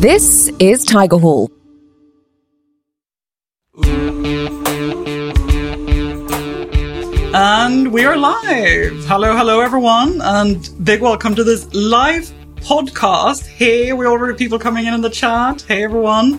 This is Tigerhall. And we are live. Hello, hello, everyone, and big welcome to this live podcast. Hey, we already people coming in in the chat. Hey, everyone.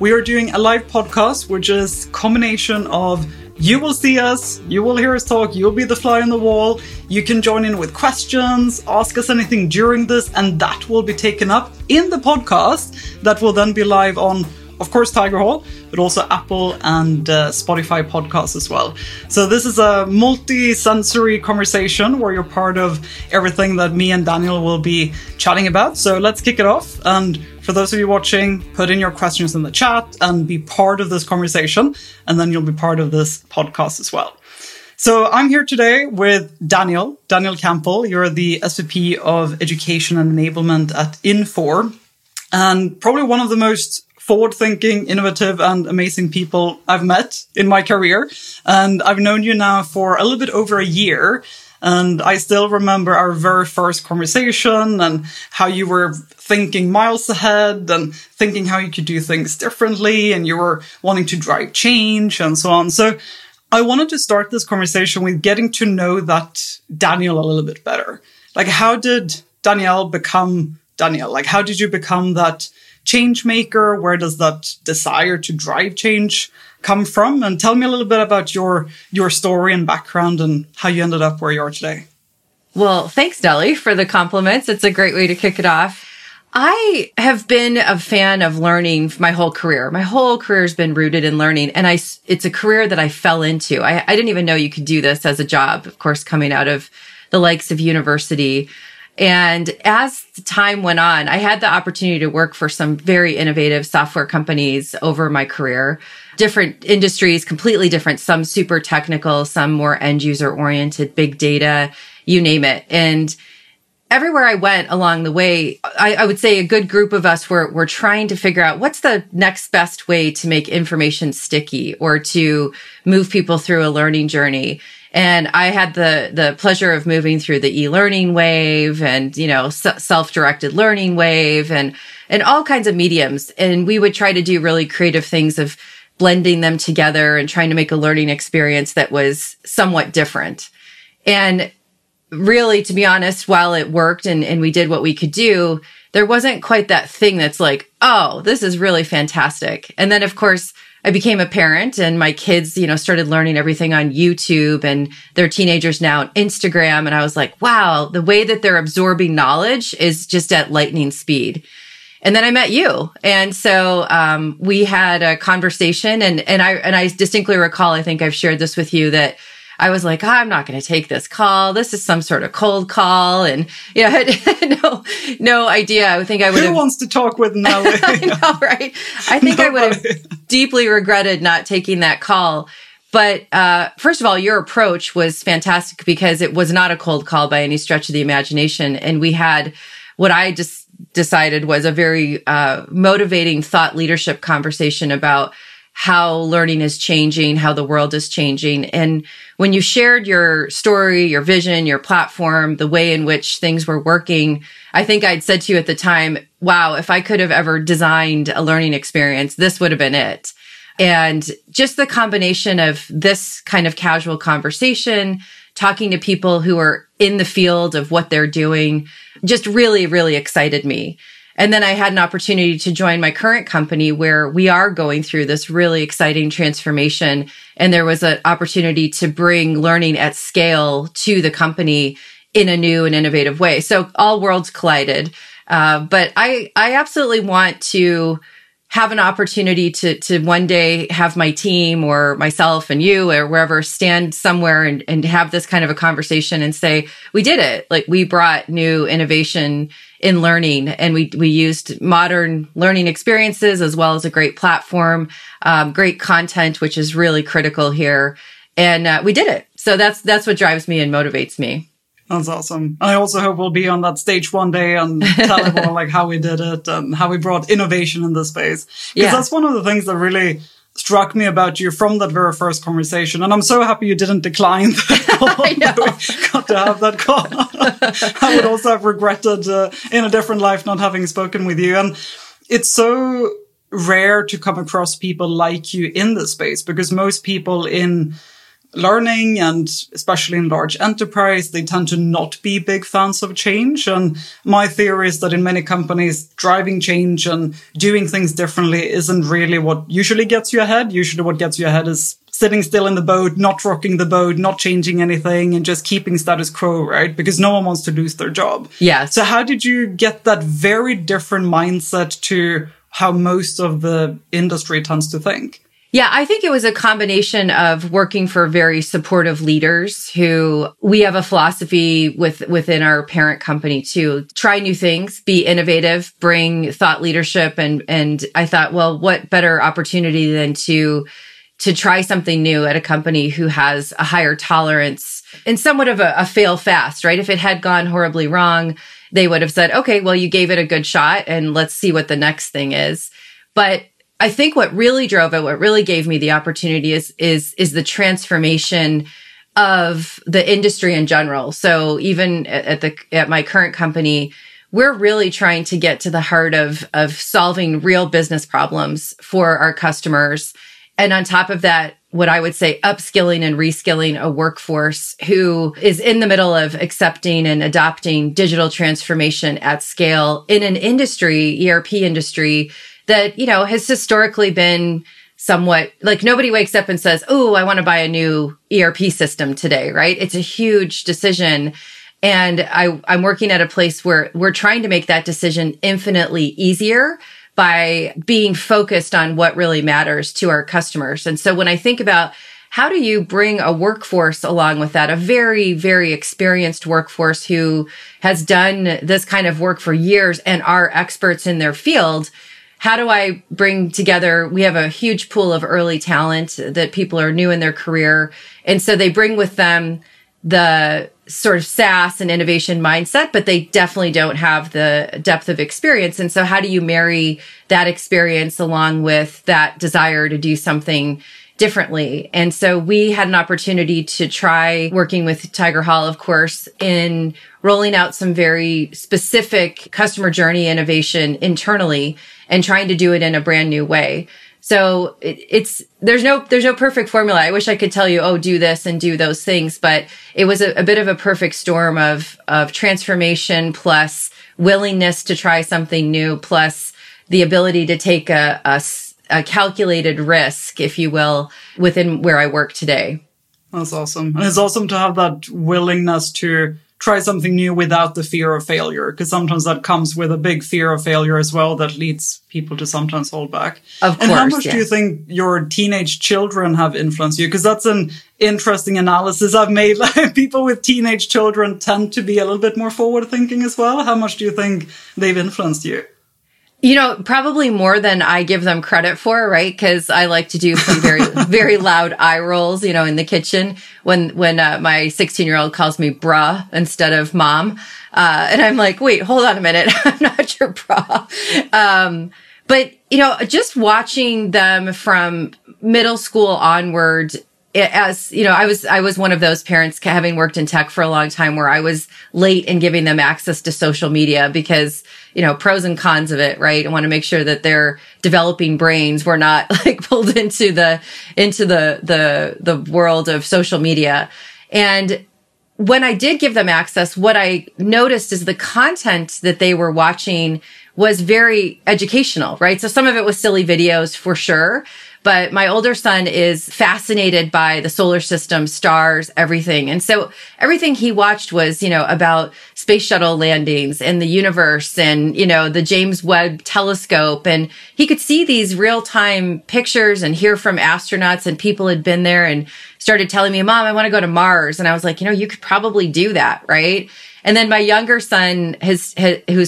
We are doing a live podcast, which is combination of you will see us, you will hear us talk, you'll be the fly on the wall. You can join in with questions, ask us anything during this, and that will be taken up in the podcast that will then be live on of course, Tigerhall, but also Apple and uh, Spotify podcasts as well. So this is a multi-sensory conversation where you're part of everything that me and Danielle will be chatting about. So let's kick it off. And for those of you watching, put in your questions in the chat and be part of this conversation, and then you'll be part of this podcast as well. So I'm here today with Danielle, Danielle Campbell. You're the SVP of Education and Enablement at Infor. And probably one of the most forward thinking, innovative, and amazing people I've met in my career. And I've known you now for a little bit over a year. And I still remember our very first conversation and how you were thinking miles ahead and thinking how you could do things differently. And you were wanting to drive change and so on. So I wanted to start this conversation with getting to know that Danielle a little bit better. Like, how did Danielle become Danielle? Like, how did you become that change maker? Where does that desire to drive change come from? And tell me a little bit about your your story and background and how you ended up where you are today. Well, thanks, Nellie, for the compliments. It's a great way to kick it off. I have been a fan of learning my whole career. My whole career has been rooted in learning and I, it's a career that I fell into. I, I didn't even know you could do this as a job, of course, coming out of the likes of university. And as time went on, I had the opportunity to work for some very innovative software companies over my career. Different industries, completely different, some super technical, some more end user oriented, big data, you name it. And everywhere I went along the way, I, I, would say a good group of us were, were trying to figure out what's the next best way to make information sticky or to move people through a learning journey. And I had the, the pleasure of moving through the e-learning wave and, you know, self-directed learning wave and, and all kinds of mediums. And we would try to do really creative things of blending them together and trying to make a learning experience that was somewhat different. And really, to be honest, while it worked and, and we did what we could do, there wasn't quite that thing that's like, oh, this is really fantastic. And then, of course, I became a parent and my kids, you know, started learning everything on YouTube and they're teenagers now on Instagram. And I was like, wow, the way that they're absorbing knowledge is just at lightning speed. And then I met you. And so, um, we had a conversation and, and I, and I distinctly recall, I think I've shared this with you that I was like, oh, I'm not going to take this call. This is some sort of cold call. And, you know, I had no, no idea. I think I would Who wants to talk with? I know, right? I think I would have deeply regretted not taking that call. But uh, first of all, your approach was fantastic because it was not a cold call by any stretch of the imagination. And we had what I just decided was a very uh, motivating thought leadership conversation about how learning is changing, how the world is changing. And when you shared your story, your vision, your platform, the way in which things were working, I think I'd said to you at the time, wow, if I could have ever designed a learning experience, this would have been it. And just the combination of this kind of casual conversation, talking to people who are in the field of what they're doing, just really, really excited me. And then I had an opportunity to join my current company where we are going through this really exciting transformation. And there was an opportunity to bring learning at scale to the company in a new and innovative way. So all worlds collided. Uh, but I, I absolutely want to have an opportunity to to one day have my team or myself and you or wherever stand somewhere and, and have this kind of a conversation and say we did it. Like we brought new innovation in learning and we we used modern learning experiences as well as a great platform um, great content which is really critical here. And uh, we did it. So that's that's what drives me and motivates me that's awesome. I also hope we'll be on that stage one day and tell everyone like how we did it and how we brought innovation in this space. Because yeah. that's one of the things that really struck me about you from that very first conversation. And I'm so happy you didn't decline the call. I know. got to have that call. I would also have regretted uh, in a different life not having spoken with you. And it's so rare to come across people like you in this space because most people in learning and especially in large enterprise, they tend to not be big fans of change. And my theory is that in many companies, driving change and doing things differently isn't really what usually gets you ahead. Usually what gets you ahead is sitting still in the boat, not rocking the boat, not changing anything and just keeping status quo, right? Because no one wants to lose their job. Yeah. So how did you get that very different mindset to how most of the industry tends to think? Yeah, I think it was a combination of working for very supportive leaders who we have a philosophy with within our parent company to try new things, be innovative, bring thought leadership and and I thought, well, what better opportunity than to to try something new at a company who has a higher tolerance and somewhat of a, a fail fast, right? If it had gone horribly wrong, they would have said, okay, well, you gave it a good shot and let's see what the next thing is. But I think what really drove it, what really gave me the opportunity is, is, is the transformation of the industry in general. So even at the, at my current company, we're really trying to get to the heart of, of solving real business problems for our customers. And on top of that, what I would say upskilling and reskilling a workforce who is in the middle of accepting and adopting digital transformation at scale in an industry, ERP industry that, you know, has historically been somewhat like nobody wakes up and says, Oh, I want to buy a new ERP system today, right? It's a huge decision. And I, I'm working at a place where we're trying to make that decision infinitely easier by being focused on what really matters to our customers. And so when I think about how do you bring a workforce along with that? A very, very experienced workforce who has done this kind of work for years and are experts in their field how do I bring together? We have a huge pool of early talent that people are new in their career. And so they bring with them the sort of SaaS and innovation mindset, but they definitely don't have the depth of experience. And so how do you marry that experience along with that desire to do something differently. And so we had an opportunity to try working with Tigerhall, of course, in rolling out some very specific customer journey innovation internally and trying to do it in a brand new way. So it, it's there's no there's no perfect formula. I wish I could tell you, oh, do this and do those things, but it was a, a bit of a perfect storm of of transformation plus willingness to try something new plus the ability to take a, a, a calculated risk, if you will, within where I work today. That's awesome. And it's awesome to have that willingness to try something new without the fear of failure because sometimes that comes with a big fear of failure as well that leads people to sometimes hold back. Of course. And how much yes. do you think your teenage children have influenced you? Because that's an interesting analysis I've made. Like people with teenage children tend to be a little bit more forward thinking as well. How much do you think they've influenced you? You know, probably more than I give them credit for, right? Because I like to do some very, very loud eye rolls, you know, in the kitchen when when uh, my 16 year old calls me bruh instead of mom, uh, and I'm like, wait, hold on a minute, I'm not your bra. Um, but you know, just watching them from middle school onward as you know i was i was one of those parents having worked in tech for a long time where i was late in giving them access to social media because you know pros and cons of it right? I want to make sure that their developing brains. Were not like pulled into the into the the the world of social media. And when i did give them access what i noticed is the content that they were watching was very educational right? So some of it was silly videos for sure but my older son is fascinated by the solar system, stars, everything. And so everything he watched was, you know, about space shuttle landings and the universe and, you know, the James Webb telescope. And he could see these real time pictures and hear from astronauts and people had been there and started telling me, mom, I want to go to Mars. And I was like, you know, you could probably do that. Right. And then my younger son, who's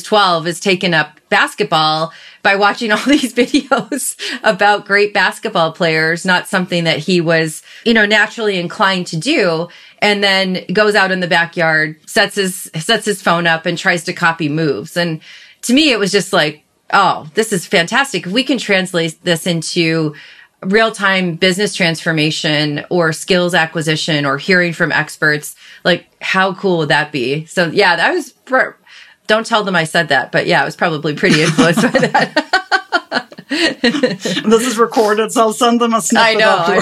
12, has taken up basketball by watching all these videos about great basketball players, not something that he was, you know, naturally inclined to do. And then goes out in the backyard, sets his, sets his phone up and tries to copy moves. And to me, it was just like, oh, this is fantastic. If we can translate this into real time business transformation or skills acquisition or hearing from experts, like how cool would that be? So yeah, that was don't tell them I said that, but yeah, I was probably pretty influenced by that. this is recorded, so I'll send them a snippet. I know, I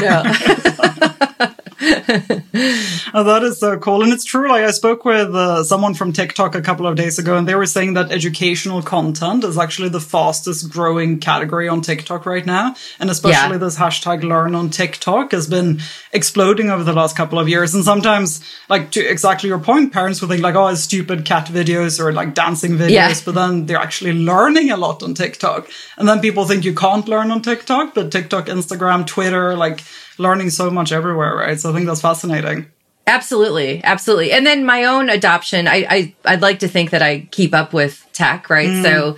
know. oh, that is so cool. And it's true. Like I spoke with uh, someone from TikTok a couple of days ago and they were saying that educational content is actually the fastest growing category on TikTok right now. And especially yeah. this hashtag learn on TikTok has been exploding over the last couple of years. And sometimes, like to exactly your point, parents will think like, oh, it's stupid cat videos or like dancing videos, yeah. but then they're actually learning a lot on TikTok. And then people think you can't learn on TikTok, but TikTok, Instagram, Twitter, like learning so much everywhere, right? So I think that's fascinating. Absolutely, absolutely. And then my own adoption, I, I I'd like to think that I keep up with tech, right? Mm. So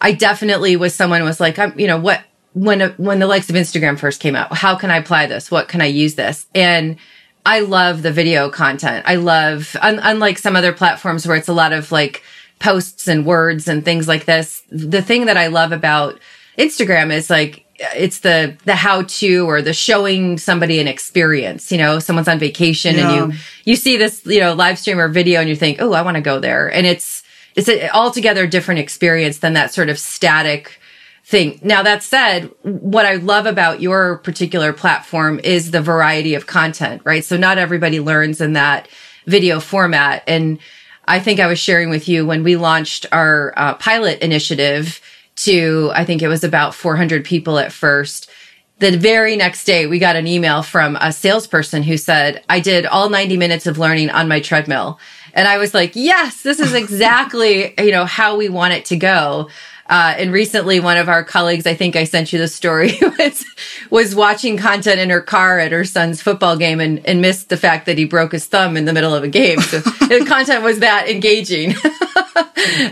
I definitely was someone was like, I'm, you know, what when when the likes of Instagram first came out, how can I apply this? What can I use this? And I love the video content. I love, un- unlike some other platforms where it's a lot of like posts and words and things like this. The thing that I love about Instagram is like it's the the how to or the showing somebody an experience you know someone's on vacation yeah. and you you see this you know live stream or video and you think oh i want to go there. And it's it's an altogether different experience than that sort of static thing. Now that said what i love about your particular platform is the variety of content right? So not everybody learns in that video format. And i think i was sharing with you when we launched our uh, pilot initiative to, I think it was about 400 people at first. The very next day, we got an email from a salesperson who said, I did all 90 minutes of learning on my treadmill. And I was like, yes, this is exactly, you know, how we want it to go. Uh, and recently, one of our colleagues, I think I sent you the story, was was watching content in her car at her son's football game and, and missed the fact that he broke his thumb in the middle of a game. So the content was that engaging.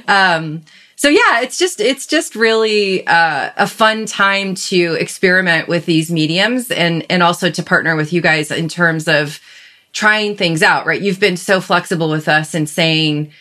um, so yeah, it's just it's just really uh, a fun time to experiment with these mediums and and also to partner with you guys in terms of trying things out. Right, you've been so flexible with us and saying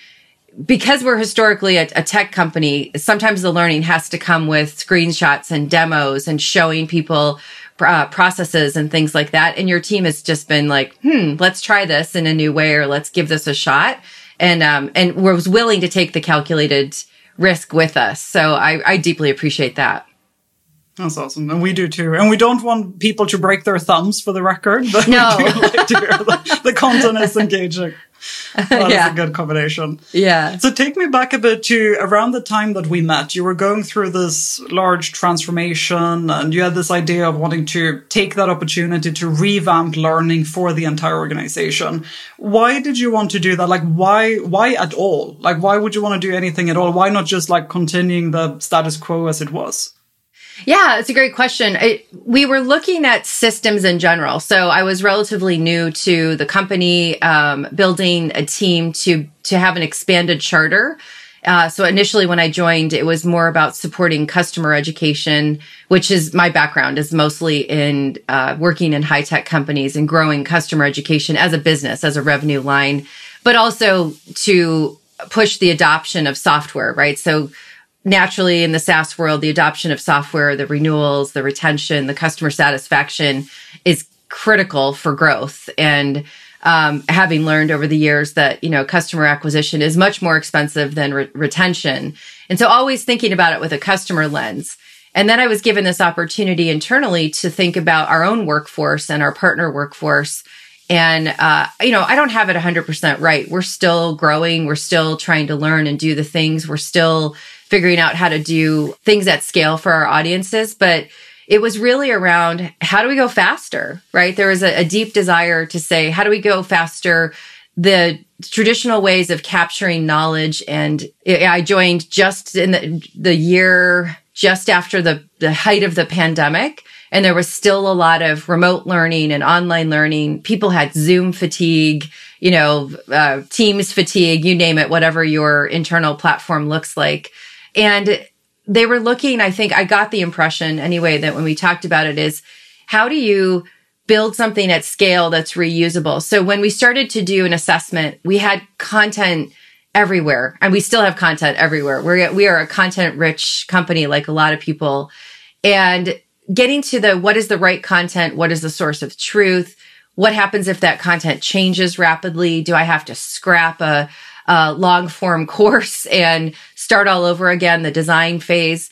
because we're historically a, a, tech company, sometimes the learning has to come with screenshots and demos and showing people uh, processes and things like that. And your team has just been like, hmm, let's try this in a new way or let's give this a shot. And, um, and was willing to take the calculated risk with us. So I, I deeply appreciate that. That's awesome. And we do too. And we don't want people to break their thumbs for the record, but no. we do like to hear the, the content is engaging. That yeah. is a good combination. Yeah. So take me back a bit to around the time that we met. You were going through this large transformation and you had this idea of wanting to take that opportunity to revamp learning for the entire organization. Why did you want to do that? Like why why at all? Like why would you want to do anything at all? Why not just like continuing the status quo as it was? Yeah, it's a great question. We were looking at systems in general. So I was relatively new to the company, um, building a team to to have an expanded charter. Uh, so initially, when I joined, it was more about supporting customer education, which is my background is mostly in uh, working in high tech companies and growing customer education as a business, as a revenue line, but also to push the adoption of software. Right, so naturally in the SaaS world, the adoption of software, the renewals, the retention, the customer satisfaction is critical for growth. And um, having learned over the years that you know customer acquisition is much more expensive than re- retention, and so always thinking about it with a customer lens. And then I was given this opportunity internally to think about our own workforce and our partner workforce. And, uh, you know, I don't have it 100% right. We're still growing. We're still trying to learn and do the things. We're still figuring out how to do things at scale for our audiences. But it was really around how do we go faster, right? There was a, a deep desire to say, how do we go faster? The traditional ways of capturing knowledge. And I joined just in the, the year, just after the, the height of the pandemic. And there was still a lot of remote learning and online learning. People had Zoom fatigue, you know, uh, Teams fatigue, you name it, whatever your internal platform looks like. And they were looking, I think I got the impression anyway that when we talked about it is how do you build something at scale that's reusable? So when we started to do an assessment, we had content everywhere and we still have content everywhere. We're, we are a content rich company like a lot of people and getting to the what is the right content? What is the source of truth? What happens if that content changes rapidly? Do I have to scrap a, a long form course and start all over again, the design phase.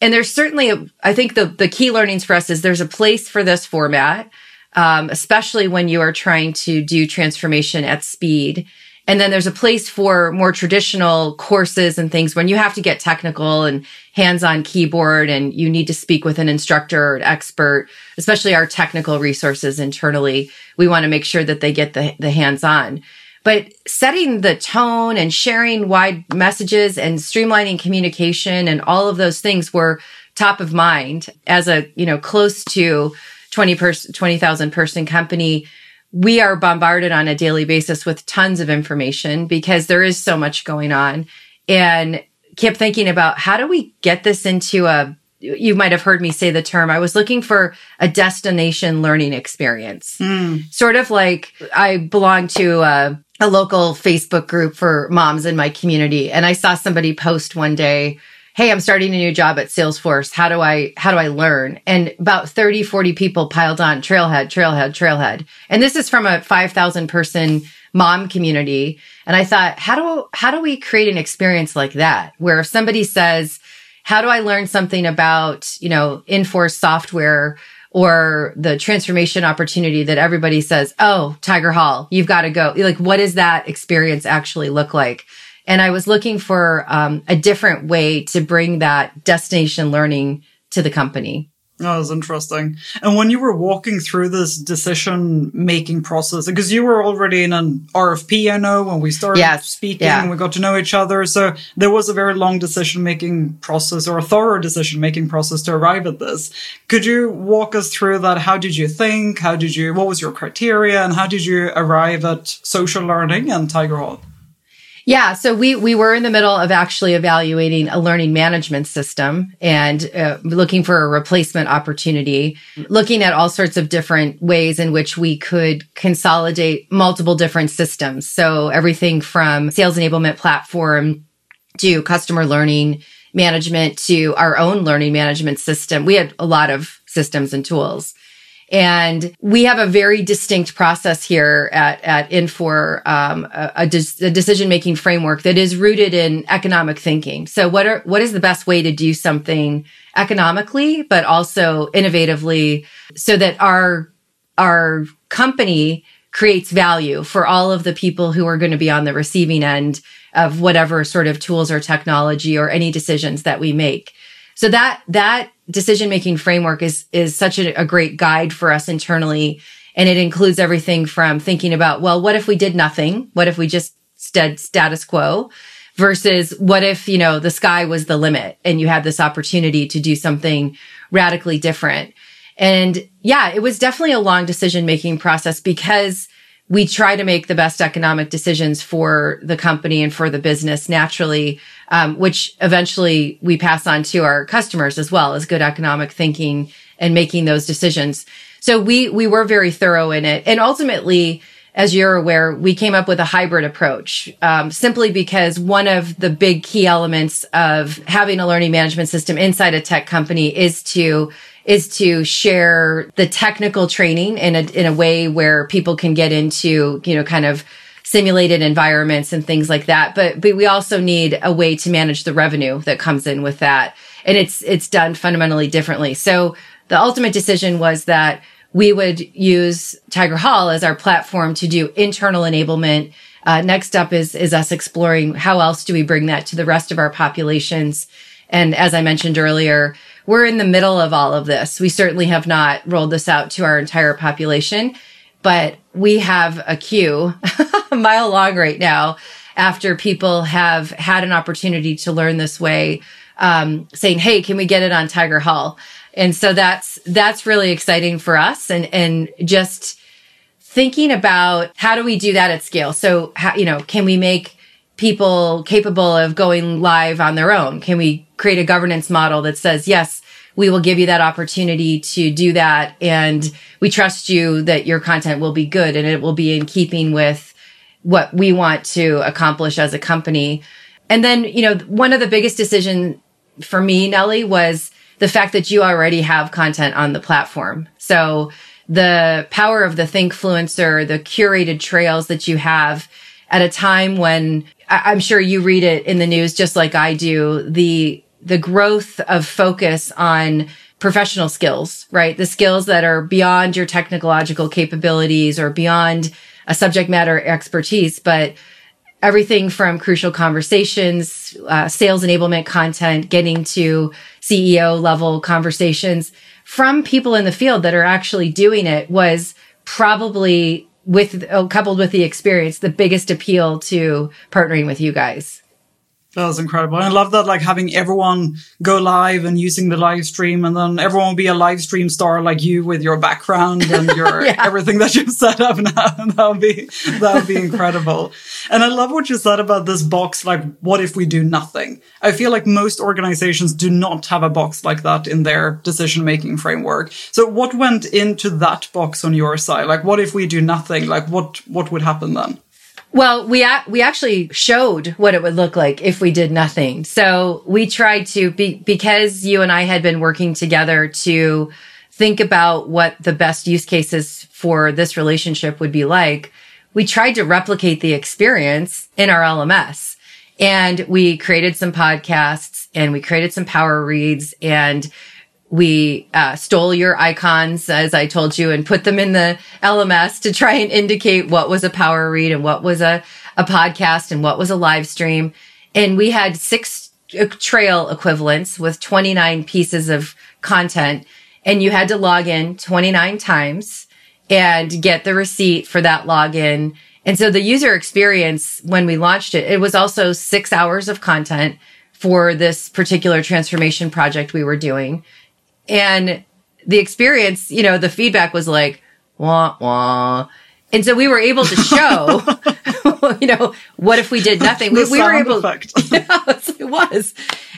and there's certainly, a, I think the, the key learnings for us is there's a place for this format, um, especially when you are trying to do transformation at speed. And then there's a place for more traditional courses and things when you have to get technical and hands on keyboard and you need to speak with an instructor or an expert, especially our technical resources internally. We want to make sure that they get the, the hands on. But setting the tone and sharing wide messages and streamlining communication and all of those things were top of mind as a, you know, close to 20 person, 20,000 person company. We are bombarded on a daily basis with tons of information because there is so much going on and kept thinking about how do we get this into a you might have heard me say the term. I was looking for a destination learning experience. Mm. Sort of like I belong to a, a, local Facebook group for moms in my community. And I saw somebody post one day, Hey, I'm starting a new job at Salesforce. How do I, how do I learn? And about 30, 40 people piled on trailhead, trailhead, trailhead. And this is from a 5,000 person mom community. And I thought, how do, how do we create an experience like that where if somebody says, how do I learn something about, you know, Infor's software or the transformation opportunity that everybody says, Oh, Tigerhall, you've got to go. Like, what does that experience actually look like? And I was looking for um, a different way to bring that destination learning to the company. That was interesting. And when you were walking through this decision making process, because you were already in an RFP, I know, when we started yes. speaking yeah. and we got to know each other. So there was a very long decision making process or a thorough decision making process to arrive at this. Could you walk us through that? How did you think? How did you, what was your criteria? And how did you arrive at social learning and Tigerhall? Yeah, so we we were in the middle of actually evaluating a learning management system and uh, looking for a replacement opportunity, looking at all sorts of different ways in which we could consolidate multiple different systems. So everything from sales enablement platform to customer learning management to our own learning management system. We had a lot of systems and tools. And we have a very distinct process here at, at Infor, um, a, a, a decision making framework that is rooted in economic thinking. So what are, what is the best way to do something economically, but also innovatively so that our, our company creates value for all of the people who are going to be on the receiving end of whatever sort of tools or technology or any decisions that we make. So that, that decision making framework is, is such a, a great guide for us internally. And it includes everything from thinking about, well, what if we did nothing? What if we just stayed status quo? versus what if, you know, the sky was the limit and you had this opportunity to do something radically different. And yeah, it was definitely a long decision making process because we try to make the best economic decisions for the company and for the business naturally, um, which eventually we pass on to our customers as well as good economic thinking and making those decisions. So we, we were very thorough in it. And ultimately, as you're aware, we came up with a hybrid approach, um, simply because one of the big key elements of having a learning management system inside a tech company is to is to share the technical training in a, in a way where people can get into, you know, kind of simulated environments and things like that. But, but we also need a way to manage the revenue that comes in with that. And it's, it's done fundamentally differently. So the ultimate decision was that we would use Tigerhall as our platform to do internal enablement. Uh, next up is, is us exploring how else do we bring that to the rest of our populations. And as I mentioned earlier, we're in the middle of all of this. We certainly have not rolled this out to our entire population, but we have a queue a mile long right now after people have had an opportunity to learn this way, um, saying, Hey, can we get it on Tigerhall? And so that's, that's really exciting for us and, and just thinking about how do we do that at scale? So, how, you know, can we make people capable of going live on their own? Can we create a governance model that says, yes, we will give you that opportunity to do that. And we trust you that your content will be good and it will be in keeping with what we want to accomplish as a company. And then, you know, one of the biggest decisions for me, Nellie, was the fact that you already have content on the platform. So the power of the Thinkfluencer, the curated trails that you have at a time when I'm sure you read it in the news just like I do, the the growth of focus on professional skills, right? The skills that are beyond your technological capabilities or beyond a subject matter expertise, but everything from crucial conversations, uh, sales enablement content, getting to CEO level conversations from people in the field that are actually doing it was probably with uh, coupled with the experience, the biggest appeal to partnering with you guys. That was incredible. I love that, like having everyone go live and using the live stream, and then everyone will be a live stream star like you with your background and your yeah. everything that you've set up now. that would be that would be incredible. And I love what you said about this box. Like, what if we do nothing? I feel like most organizations do not have a box like that in their decision making framework. So, what went into that box on your side? Like, what if we do nothing? Like, what what would happen then? Well, we a- we actually showed what it would look like if we did nothing. So we tried to be because you and I had been working together to think about what the best use cases for this relationship would be like. We tried to replicate the experience in our LMS and we created some podcasts and we created some power reads and we uh, stole your icons, as I told you, and put them in the LMS to try and indicate what was a power read and what was a, a podcast and what was a live stream. And we had six uh, trail equivalents with 29 pieces of content. And you had to log in 29 times and get the receipt for that login. And so the user experience when we launched it, it was also six hours of content for this particular transformation project we were doing. And the experience, you know, the feedback was like, wah, wah. And so we were able to show, you know, what if we did nothing? we, we were able, yes, it was.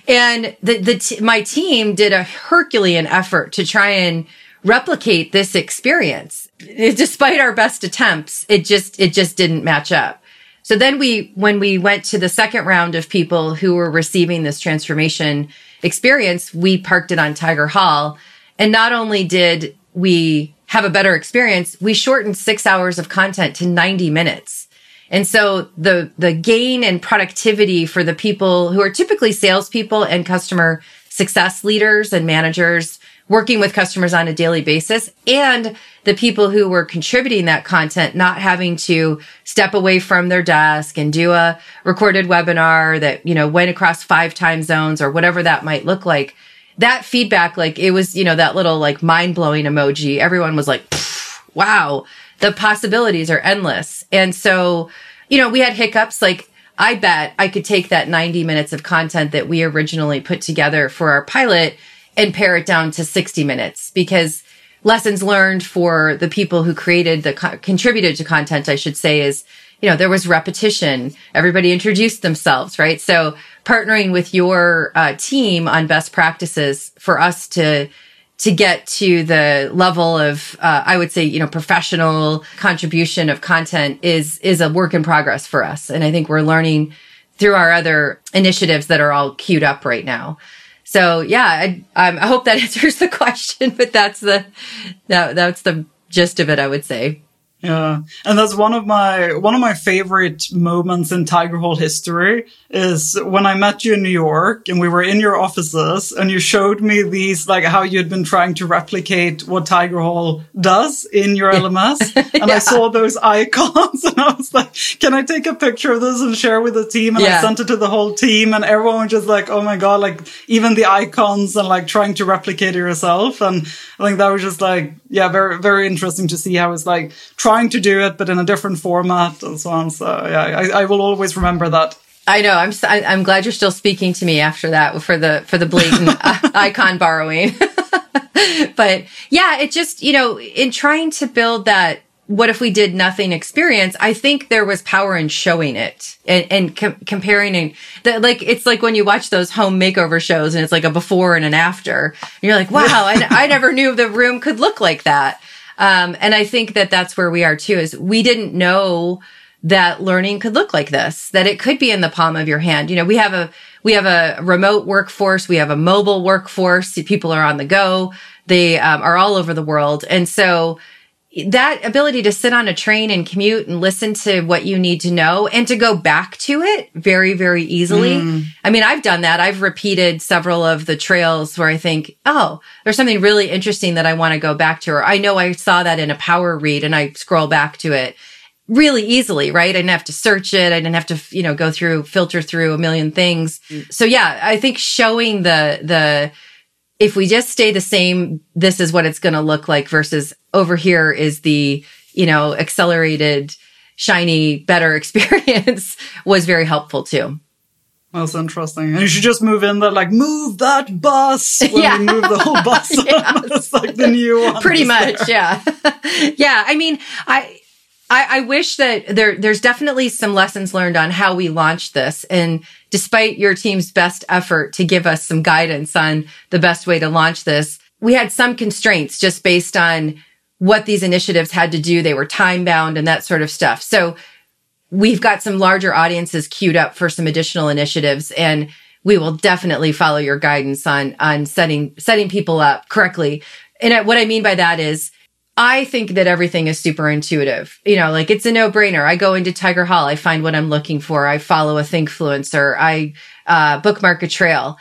And the, the, t- my team did a Herculean effort to try and replicate this experience. It, despite our best attempts, it just, it just didn't match up. So then we, when we went to the second round of people who were receiving this transformation experience, we parked it on Tigerhall. And not only did we have a better experience, we shortened six hours of content to 90 minutes. And so the, the gain and productivity for the people who are typically salespeople and customer success leaders and managers working with customers on a daily basis and the people who were contributing that content not having to step away from their desk and do a recorded webinar that, you know, went across five time zones or whatever that might look like. That feedback, like it was, you know, that little like mind blowing emoji. Everyone was like, wow, the possibilities are endless. And so, you know, we had hiccups like, I bet I could take that 90 minutes of content that we originally put together for our pilot and pare it down to 60 minutes because lessons learned for the people who created the co- contributed to content, I should say, is, you know, there was repetition. Everybody introduced themselves, right? So partnering with your uh, team on best practices for us to to get to the level of uh, i would say you know professional contribution of content is is a work in progress for us and i think we're learning through our other initiatives that are all queued up right now so yeah, I, I hope that answers the question, but that's the, that, that's the gist of it, I would say. Yeah. And that's one of my, one of my favorite moments in Tigerhall history is when I met you in New York and we were in your offices and you showed me these, like how you had been trying to replicate what Tigerhall does in your LMS. And yeah. I saw those icons and I was like, can I take a picture of this and share with the team? And yeah. I sent it to the whole team and everyone was just like, oh my God, like even the icons and like trying to replicate it yourself. And I think that was just like, yeah, very, very interesting to see how it's like trying to do it, but in a different format and so on. So yeah, I, I will always remember that. I know. I'm I, am i am glad you're still speaking to me after that for the for the blatant uh, icon borrowing. but yeah, it just you know in trying to build that what if we did nothing experience i think there was power in showing it and, and com- comparing and that like it's like when you watch those home makeover shows and it's like a before and an after and you're like wow I, I never knew the room could look like that um, and i think that that's where we are too is we didn't know that learning could look like this that it could be in the palm of your hand. You know we have a we have a remote workforce we have a mobile workforce people are on the go they um, are all over the world. And so that ability to sit on a train and commute and listen to what you need to know and to go back to it very, very easily. Mm. I mean, I've done that. I've repeated several of the trails where I think, oh, there's something really interesting that I want to go back to, or I know I saw that in a power read and I scroll back to it really easily, right? I didn't have to search it. I didn't have to, you know, go through, filter through a million things. Mm. So yeah, I think showing the, the, if we just stay the same, this is what it's going to look like versus over here is the, you know, accelerated, shiny, better experience was very helpful too. That's interesting. And you should just move in there, like, move that bus. When yeah. move the whole bus. yeah. It's like the new one. Pretty much. There. Yeah. yeah. I mean, I, I, I, wish that there, there's definitely some lessons learned on how we launched this. And despite your team's best effort to give us some guidance on the best way to launch this, we had some constraints just based on what these initiatives had to do. They were time bound and that sort of stuff. So we've got some larger audiences queued up for some additional initiatives and we will definitely follow your guidance on, on setting, setting people up correctly. And what I mean by that is, I think that everything is super intuitive. You know, like it's a no brainer. I go into Tigerhall. I find what I'm looking for. I follow a Thinkfluencer. I uh, bookmark a trail.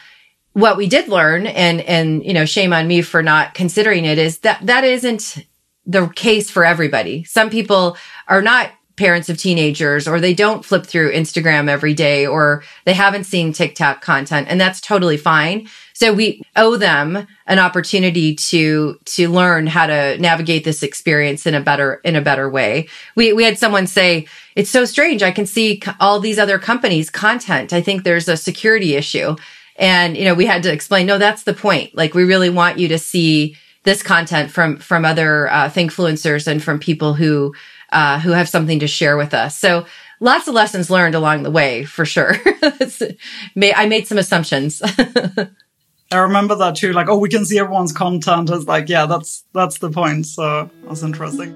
What we did learn, and and you know, shame on me for not considering it, is that that isn't the case for everybody. Some people are not parents of teenagers or they don't flip through Instagram every day or they haven't seen TikTok content and that's totally fine. So we owe them an opportunity to, to learn how to navigate this experience in a better, in a better way. We, we had someone say, it's so strange. I can see all these other companies content. I think there's a security issue. And, you know, we had to explain, no, that's the point. Like we really want you to see this content from, from other, uh, Thinkfluencers and from people who, uh, who have something to share with us. So lots of lessons learned along the way for sure. I made some assumptions. I remember that too. Like, oh, we can see everyone's content. It's like, yeah, that's that's the point. So that's interesting.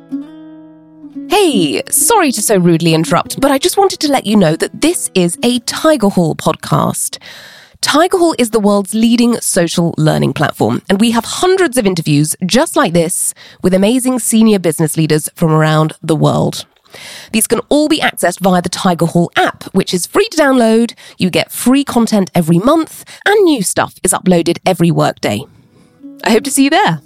Hey, sorry to so rudely interrupt, but I just wanted to let you know that this is a Tigerhall podcast. Tigerhall is the world's leading social learning platform, and we have hundreds of interviews just like this with amazing senior business leaders from around the world. These can all be accessed via the Tigerhall app, which is free to download. You get free content every month, and new stuff is uploaded every workday. I hope to see you there.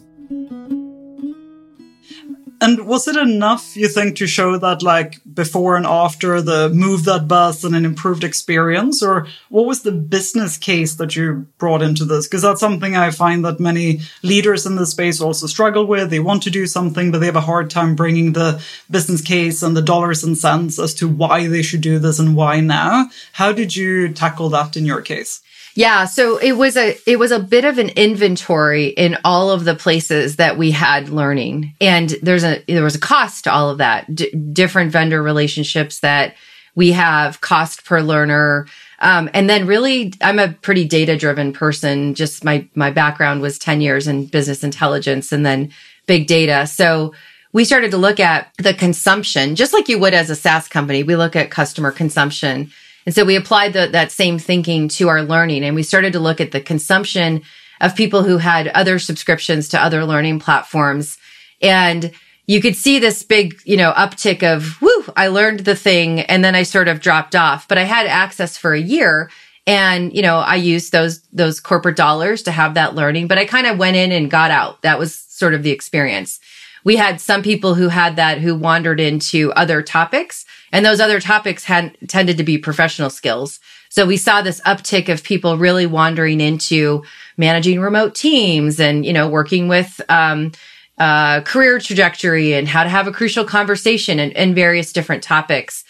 And was it enough, you think, to show that, like, before and after the move that bus and an improved experience? Or what was the business case that you brought into this? Because that's something I find that many leaders in the space also struggle with. They want to do something, but they have a hard time bringing the business case and the dollars and cents as to why they should do this and why now. How did you tackle that in your case? Yeah, so it was a it was a bit of an inventory in all of the places that we had learning, and there's a there was a cost to all of that. D- different vendor relationships that we have, cost per learner, um, and then really, I'm a pretty data driven person. Just my my background was ten years in business intelligence, and then big data. So we started to look at the consumption, just like you would as a SaaS company. We look at customer consumption and so we applied the, that same thinking to our learning and we started to look at the consumption of people who had other subscriptions to other learning platforms. And you could see this big, you know, uptick of, whoo, I learned the thing and then I sort of dropped off, but I had access for a year. And, you know, I used those, those corporate dollars to have that learning, but I kind of went in and got out. That was sort of the experience. We had some people who had that who wandered into other topics and those other topics had tended to be professional skills. So we saw this uptick of people really wandering into managing remote teams and, you know, working with, um, uh, career trajectory and how to have a crucial conversation and, and various different topics.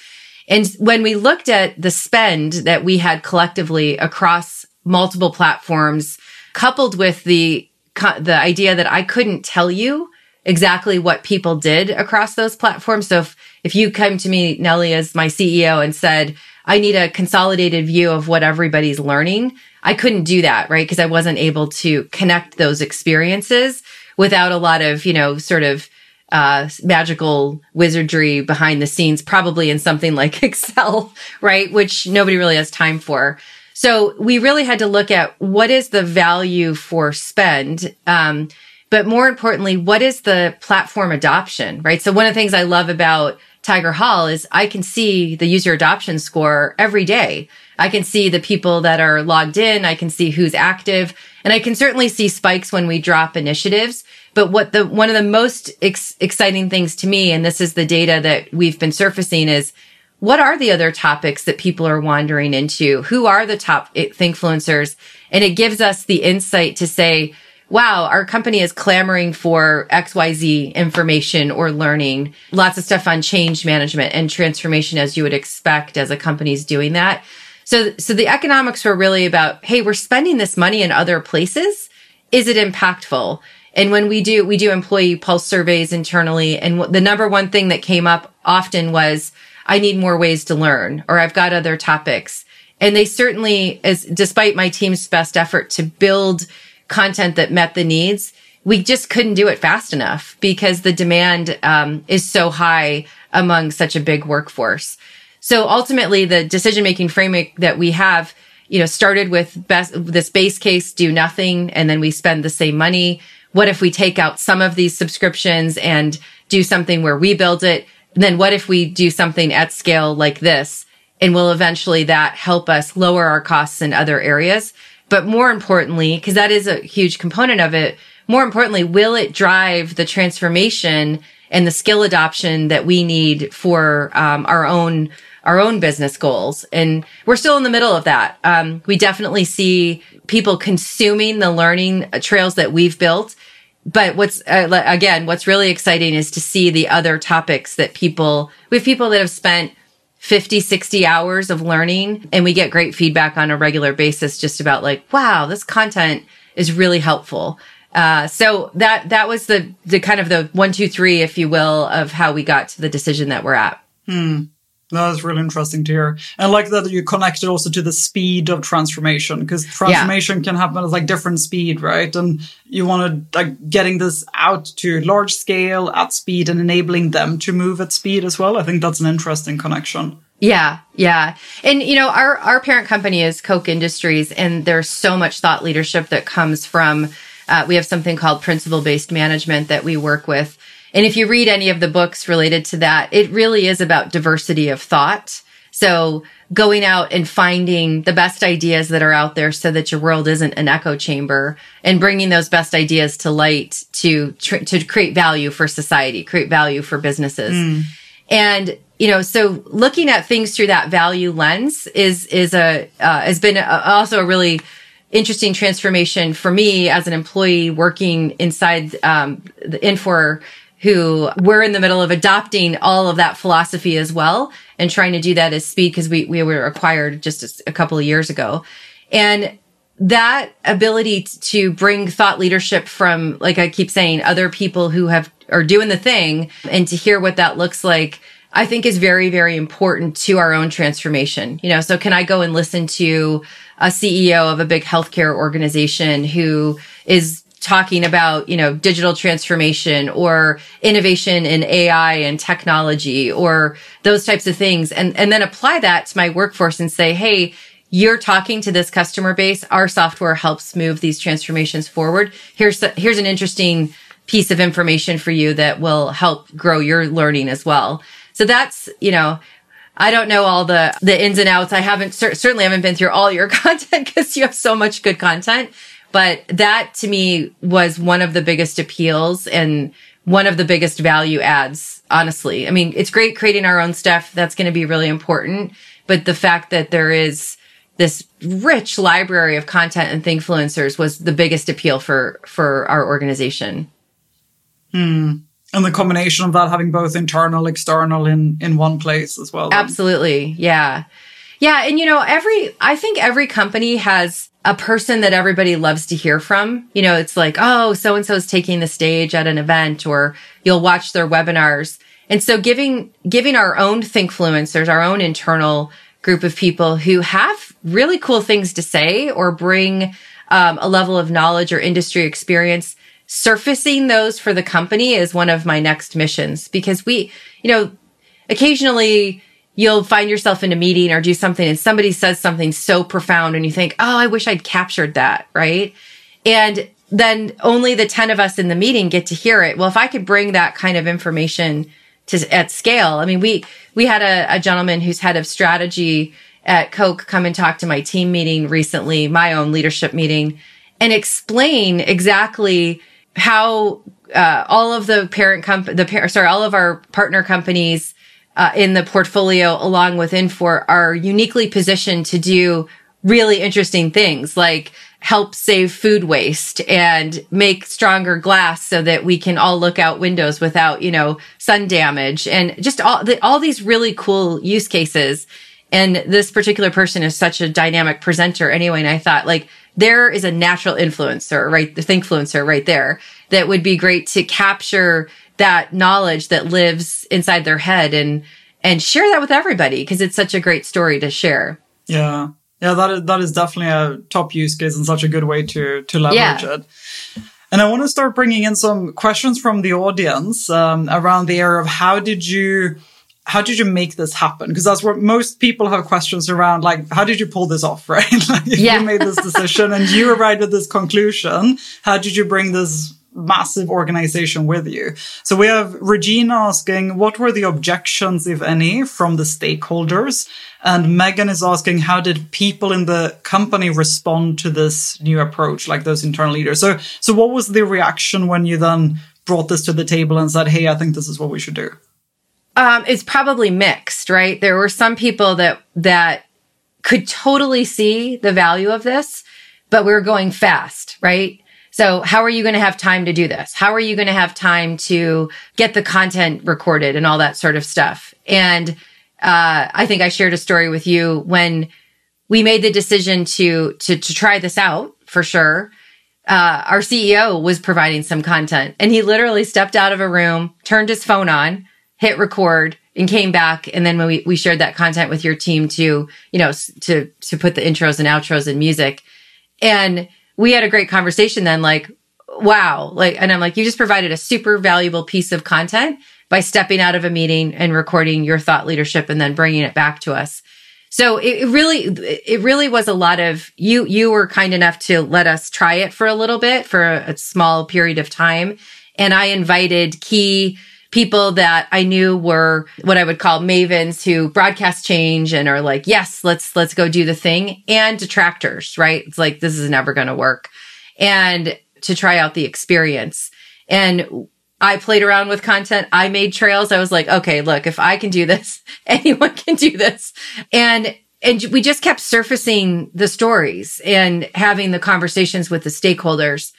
And when we looked at the spend that we had collectively across multiple platforms, coupled with the the idea that I couldn't tell you exactly what people did across those platforms. So if, if you come to me, Nellie, as my CEO and said, I need a consolidated view of what everybody's learning, I couldn't do that, right? Because I wasn't able to connect those experiences without a lot of, you know, sort of uh, magical wizardry behind the scenes, probably in something like Excel, right? Which nobody really has time for. So we really had to look at what is the value for spend. Um, but more importantly, what is the platform adoption, right? So one of the things I love about Tigerhall is I can see the user adoption score every day. I can see the people that are logged in. I can see who's active and I can certainly see spikes when we drop initiatives. But what the, one of the most ex- exciting things to me, and this is the data that we've been surfacing is what are the other topics that people are wandering into? Who are the top influencers? And it gives us the insight to say, wow, our company is clamoring for XYZ information or learning. Lots of stuff on change management and transformation as you would expect as a company's doing that. So, so the economics were really about, hey, we're spending this money in other places. Is it impactful? And when we do, we do employee pulse surveys internally. And the number one thing that came up often was, I need more ways to learn or I've got other topics. And they certainly, as despite my team's best effort to build content that met the needs, we just couldn't do it fast enough because the demand um, is so high among such a big workforce. So ultimately, the decision making framework that we have, you know, started with best, this base case, do nothing, and then we spend the same money. What if we take out some of these subscriptions and do something where we build it? And then what if we do something at scale like this? And will eventually that help us lower our costs in other areas? But more importantly, because that is a huge component of it, more importantly, will it drive the transformation and the skill adoption that we need for um, our own our own business goals? And we're still in the middle of that. Um, we definitely see people consuming the learning trails that we've built. But what's uh, again, what's really exciting is to see the other topics that people we have people that have spent 50, 60 hours of learning and we get great feedback on a regular basis just about like, wow, this content is really helpful. Uh, so that, that was the, the kind of the one, two, three, if you will, of how we got to the decision that we're at. Hmm. That was really interesting to hear. And I like that you connect it also to the speed of transformation because transformation yeah. can happen at like different speed, right? And you want to like getting this out to large scale at speed and enabling them to move at speed as well. I think that's an interesting connection. Yeah, yeah. And you know, our our parent company is Koch Industries and there's so much thought leadership that comes from uh, we have something called principle based management that we work with and if you read any of the books related to that, it really is about diversity of thought. So going out and finding the best ideas that are out there so that your world isn't an echo chamber and bringing those best ideas to light to, tr- to create value for society, create value for businesses. Mm. And, you know, so looking at things through that value lens is, is a, uh, has been a, also a really interesting transformation for me as an employee working inside, um, the Infor who we're in the middle of adopting all of that philosophy as well and trying to do that as speed because we, we were acquired just a couple of years ago. And that ability to bring thought leadership from, like I keep saying, other people who have, are doing the thing and to hear what that looks like, I think is very, very important to our own transformation. You know, so can I go and listen to a CEO of a big healthcare organization who is talking about, you know, digital transformation or innovation in AI and technology or those types of things. And, and then apply that to my workforce and say, Hey, you're talking to this customer base. Our software helps move these transformations forward. Here's, here's an interesting piece of information for you that will help grow your learning as well. So that's, you know, I don't know all the, the ins and outs. I haven't, certainly haven't been through all your content because you have so much good content. But that to me was one of the biggest appeals and one of the biggest value adds, honestly. I mean, it's great creating our own stuff. That's going to be really important. But the fact that there is this rich library of content and influencers was the biggest appeal for, for our organization. Hmm. And the combination of that having both internal, external in, in one place as well. Then. Absolutely. Yeah. Yeah. And you know, every, I think every company has a person that everybody loves to hear from. You know, it's like, oh, so and so is taking the stage at an event or you'll watch their webinars. And so giving, giving our own Thinkfluencers, our own internal group of people who have really cool things to say or bring um, a level of knowledge or industry experience, surfacing those for the company is one of my next missions because we, you know, occasionally you'll find yourself in a meeting or do something and somebody says something so profound and you think, Oh, I wish I'd captured that. Right. And then only the 10 of us in the meeting get to hear it. Well, if I could bring that kind of information to at scale, I mean, we, we had a, a gentleman who's head of strategy at Koch come and talk to my team meeting recently, my own leadership meeting and explain exactly how uh, all of the parent company, the par- sorry, all of our partner companies uh, in the portfolio, along with Infor, are uniquely positioned to do really interesting things like help save food waste and make stronger glass so that we can all look out windows without, you know, sun damage and just all the, all these really cool use cases. And this particular person is such a dynamic presenter anyway. And I thought like there is a natural influencer, right? The thinkfluencer right there that would be great to capture that knowledge that lives inside their head and, and share that with everybody because it's such a great story to share. Yeah. Yeah, that is that is definitely a top use case and such a good way to to leverage yeah. it. And I want to start bringing in some questions from the audience um, around the area of how did you how did you make this happen? Because that's what most people have questions around. Like, how did you pull this off, right? like, yeah. you made this decision and you arrived at this conclusion. How did you bring this massive organization with you. So we have Regina asking, what were the objections, if any, from the stakeholders? And Megan is asking, how did people in the company respond to this new approach, like those internal leaders? So, so what was the reaction when you then brought this to the table and said, Hey, I think this is what we should do? Um, it's probably mixed, right? There were some people that, that could totally see the value of this, but we were going fast, right? So how are you going to have time to do this? How are you going to have time to get the content recorded and all that sort of stuff? And, uh, I think I shared a story with you when we made the decision to, to, to try this out for sure. Uh, our CEO was providing some content and he literally stepped out of a room, turned his phone on, hit record and came back. And then when we, we shared that content with your team to, you know, to, to put the intros and outros and music. And we had a great conversation then, like, wow. Like, and I'm like, you just provided a super valuable piece of content by stepping out of a meeting and recording your thought leadership and then bringing it back to us. So it, really, it really was a lot of you, you were kind enough to let us try it for a little bit for a, a small period of time. And I invited key people that I knew were what I would call mavens who broadcast change and are like, yes, let's, let's go do the thing and detractors, right? It's like, this is never going to work and to try out the experience. And I played around with content. I made trails. I was like, okay, look, if I can do this, anyone can do this. And and we just kept surfacing the stories and having the conversations with the stakeholders.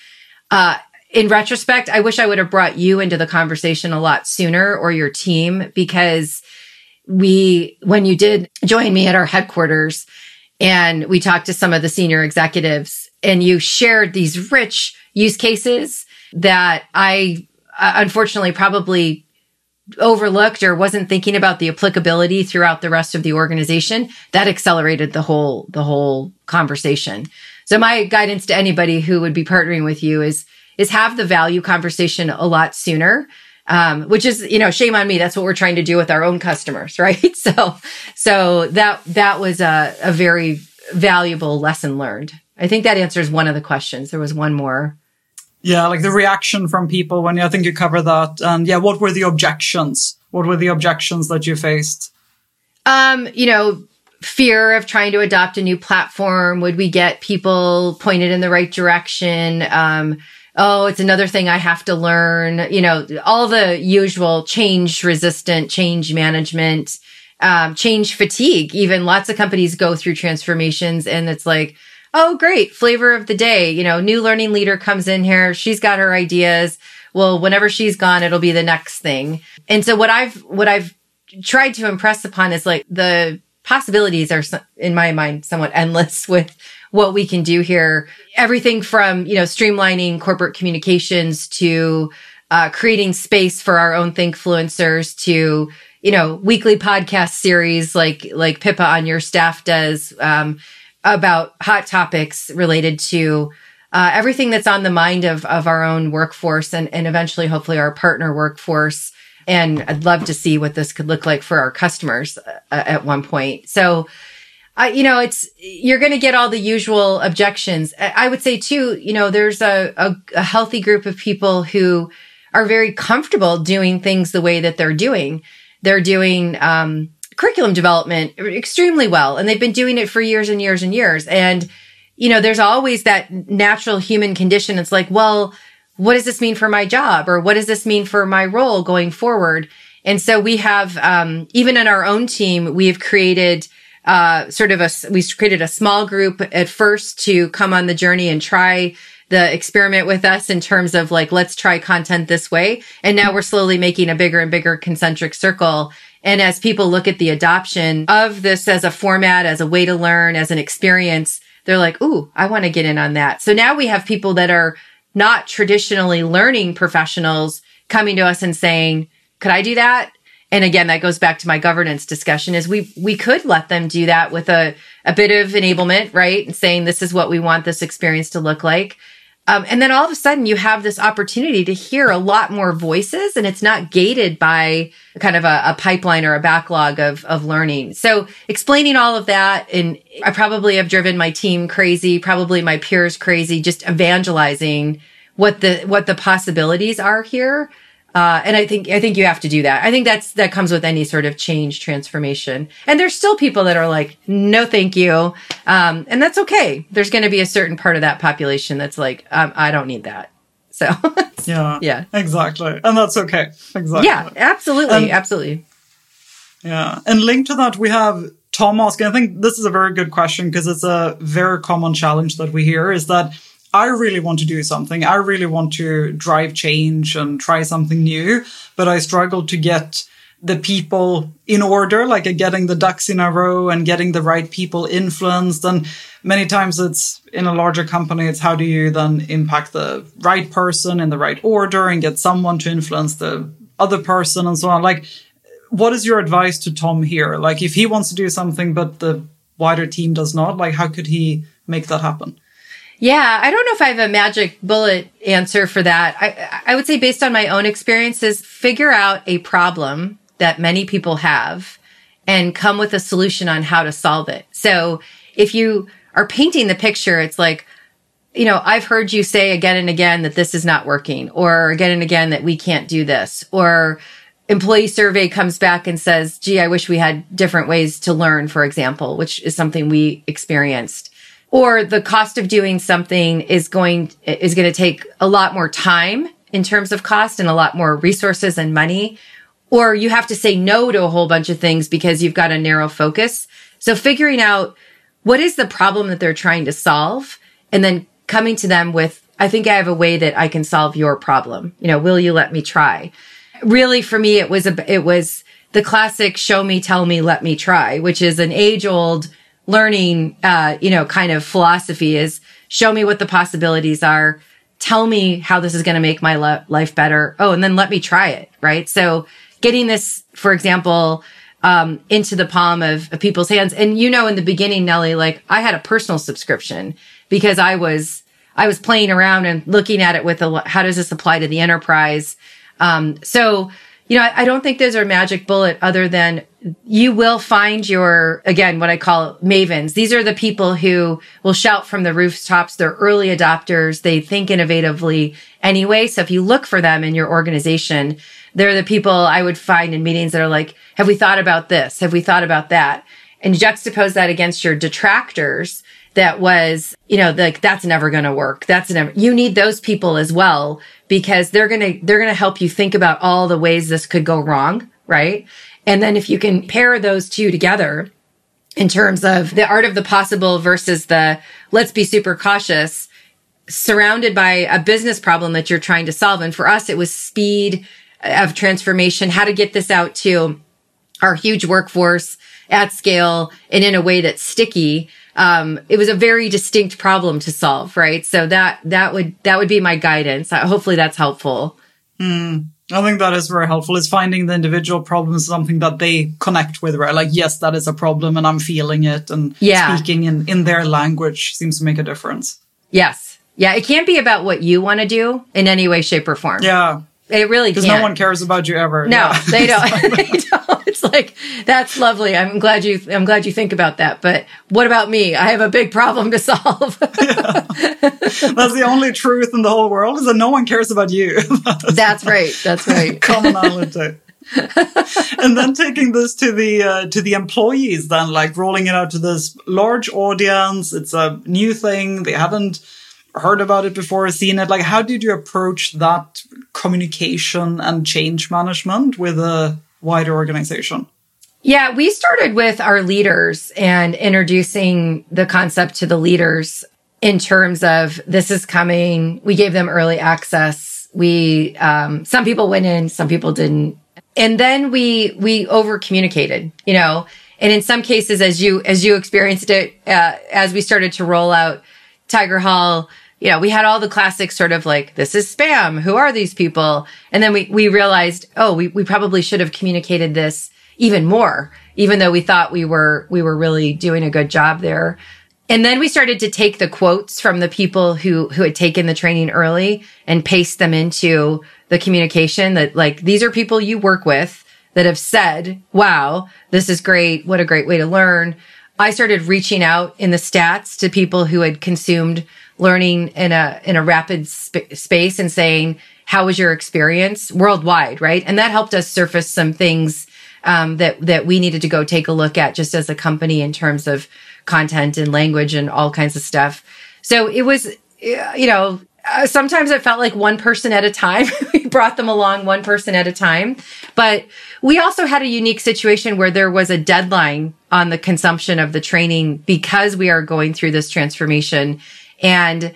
Uh, in retrospect, I wish I would have brought you into the conversation a lot sooner or your team because we, when you did join me at our headquarters and we talked to some of the senior executives and you shared these rich use cases that I uh, unfortunately probably overlooked or wasn't thinking about the applicability throughout the rest of the organization that accelerated the whole the whole conversation. So my guidance to anybody who would be partnering with you is is have the value conversation a lot sooner. Um, which is, you know, shame on me. That's what we're trying to do with our own customers, right? So, so that, that was a, a very valuable lesson learned. I think that answers one of the questions. There was one more. Yeah, like the reaction from people when I think you cover that. And yeah, what were the objections? What were the objections that you faced? Um, you know, fear of trying to adopt a new platform. Would we get people pointed in the right direction? Um, oh, it's another thing I have to learn, you know, all the usual change resistant, change management, um, change fatigue. Even lots of companies go through transformations and it's like, oh, great, flavor of the day. You know, new learning leader comes in here. She's got her ideas. Well, whenever she's gone, it'll be the next thing. And so what I've, what I've tried to impress upon is like the possibilities are in my mind somewhat endless with what we can do here. Everything from, you know, streamlining corporate communications to uh, creating space for our own thinkfluencers to, you know, weekly podcast series like, like Pippa on your staff does, um, about hot topics related to, uh, everything that's on the mind of, of our own workforce and, and eventually hopefully our partner workforce. And I'd love to see what this could look like for our customers uh, at one point. So, I, you know, it's, you're going to get all the usual objections. I would say too, you know, there's a, a, a healthy group of people who are very comfortable doing things the way that they're doing. They're doing, um, curriculum development extremely well. And they've been doing it for years and years and years. And, you know, there's always that natural human condition. It's like, well, what does this mean for my job? Or what does this mean for my role going forward? And so we have, um, even in our own team, we have created, uh, sort of a, we created a small group at first to come on the journey and try the experiment with us in terms of like, let's try content this way. And now we're slowly making a bigger and bigger concentric circle. And as people look at the adoption of this as a format, as a way to learn, as an experience, they're like, Ooh, I want to get in on that. So now we have people that are not traditionally learning professionals coming to us and saying, could I do that? And again, that goes back to my governance discussion is we, we could let them do that with a, a bit of enablement, right? And saying this is what we want this experience to look like. Um, and then all of a sudden you have this opportunity to hear a lot more voices and it's not gated by kind of a, a, pipeline or a backlog of, of learning. So explaining all of that and I probably have driven my team crazy, probably my peers crazy, just evangelizing what the, what the possibilities are here. Uh, and I think I think you have to do that. I think that's that comes with any sort of change transformation. And there's still people that are like, no, thank you, um, and that's okay. There's going to be a certain part of that population that's like, um, I don't need that. So yeah, yeah, exactly, and that's okay. Exactly. Yeah, absolutely, absolutely. Yeah, and linked to that, we have Tom asking. I think this is a very good question because it's a very common challenge that we hear is that I really want to do something. I really want to drive change and try something new, but I struggle to get the people in order, like uh, getting the ducks in a row and getting the right people influenced. And many times it's in a larger company, it's how do you then impact the right person in the right order and get someone to influence the other person and so on. Like, what is your advice to Tom here? Like, if he wants to do something, but the wider team does not, like, how could he make that happen? Yeah, I don't know if I have a magic bullet answer for that. I, I would say based on my own experiences, figure out a problem that many people have and come with a solution on how to solve it. So if you are painting the picture, it's like, you know, I've heard you say again and again that this is not working or again and again that we can't do this or employee survey comes back and says, gee, I wish we had different ways to learn, for example, which is something we experienced or the cost of doing something is going is going to take a lot more time in terms of cost and a lot more resources and money. Or you have to say no to a whole bunch of things because you've got a narrow focus. So figuring out what is the problem that they're trying to solve and then coming to them with i think i have a way that i can solve your problem. You know will you let me try? Really for me it was a it was the classic show me tell me let me try which is an age old learning, uh, you know, kind of philosophy is show me what the possibilities are. Tell me how this is going to make my le- life better. Oh, and then let me try it. Right. So getting this, for example, um, into the palm of, of people's hands. And you know, in the beginning, Nellie, like I had a personal subscription because I was, I was playing around and looking at it with a, how does this apply to the enterprise? Um, so you know, I, I don't think there's a magic bullet other than you will find your, again, what I call mavens. These are the people who will shout from the rooftops. They're early adopters. They think innovatively anyway. So if you look for them in your organization, they're the people I would find in meetings that are like, have we thought about this? Have we thought about that? And juxtapose that against your detractors that was, you know, like that's never going to work. That's never, you need those people as well because they're going to, they're going to help you think about all the ways this could go wrong. Right. And then if you can pair those two together in terms of the art of the possible versus the let's be super cautious, surrounded by a business problem that you're trying to solve. And for us, it was speed of transformation, how to get this out to our huge workforce at scale and in a way that's sticky. Um, it was a very distinct problem to solve, right? So that that would that would be my guidance. Uh, hopefully, that's helpful. Mm. I think that is very helpful. Is finding the individual problems something that they connect with, right? Like, yes, that is a problem, and I'm feeling it, and yeah. speaking in in their language seems to make a difference. Yes, yeah, it can't be about what you want to do in any way, shape, or form. Yeah, it really because no one cares about you ever. No, yeah. they don't. they don't it's like that's lovely. I'm glad you I'm glad you think about that. But what about me? I have a big problem to solve. yeah. That's the only truth in the whole world is that no one cares about you. that's right. That's right. Commonality. and then taking this to the uh, to the employees then like rolling it out to this large audience it's a new thing they haven't heard about it before seen it like how did you approach that communication and change management with a wider organization? Yeah we started with our leaders and introducing the concept to the leaders in terms of this is coming. We gave them early access. We um, some people went in some people didn't. And then we we over communicated you know? And in some cases as you as you experienced it uh, as we started to roll out Tigerhall you know we had all the classic sort of like this is spam who are these people and then we we realized oh we, we probably should have communicated this even more even though we thought we were we were really doing a good job there and then we started to take the quotes from the people who who had taken the training early and paste them into the communication that like these are people you work with that have said, wow, this is great. What a great way to learn. I started reaching out in the stats to people who had consumed learning in a, in a rapid sp- space and saying, how was your experience worldwide? Right. And that helped us surface some things, um, that, that we needed to go take a look at just as a company in terms of content and language and all kinds of stuff. So it was, you know, uh, sometimes it felt like one person at a time. we brought them along one person at a time. But we also had a unique situation where there was a deadline on the consumption of the training because we are going through this transformation. And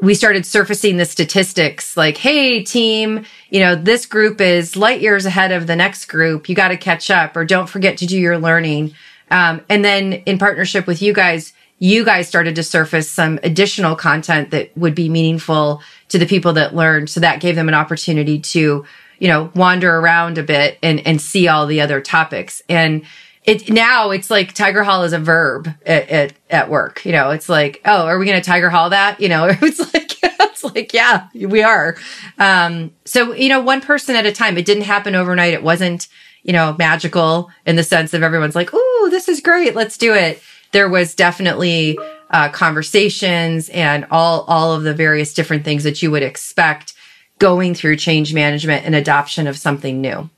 we started surfacing the statistics like, Hey team, you know, this group is light years ahead of the next group. You got to catch up or don't forget to do your learning. Um, and then in partnership with you guys, you guys started to surface some additional content that would be meaningful to the people that learned. So that gave them an opportunity to, you know, wander around a bit and, and see all the other topics. And it now it's like Tigerhall is a verb at, at, at work. You know, it's like, oh, are we going to Tigerhall that? You know, it's like, it's like, yeah, we are. Um, so, you know, one person at a time. It didn't happen overnight. It wasn't, you know, magical in the sense of everyone's like, oh, this is great. Let's do it there was definitely uh, conversations and all all of the various different things that you would expect going through change management and adoption of something new.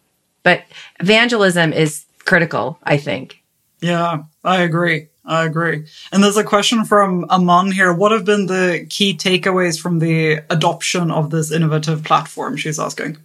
But evangelism is critical, I think. Yeah, I agree. I agree. And there's a question from Aman here. What have been the key takeaways from the adoption of this innovative platform? She's asking.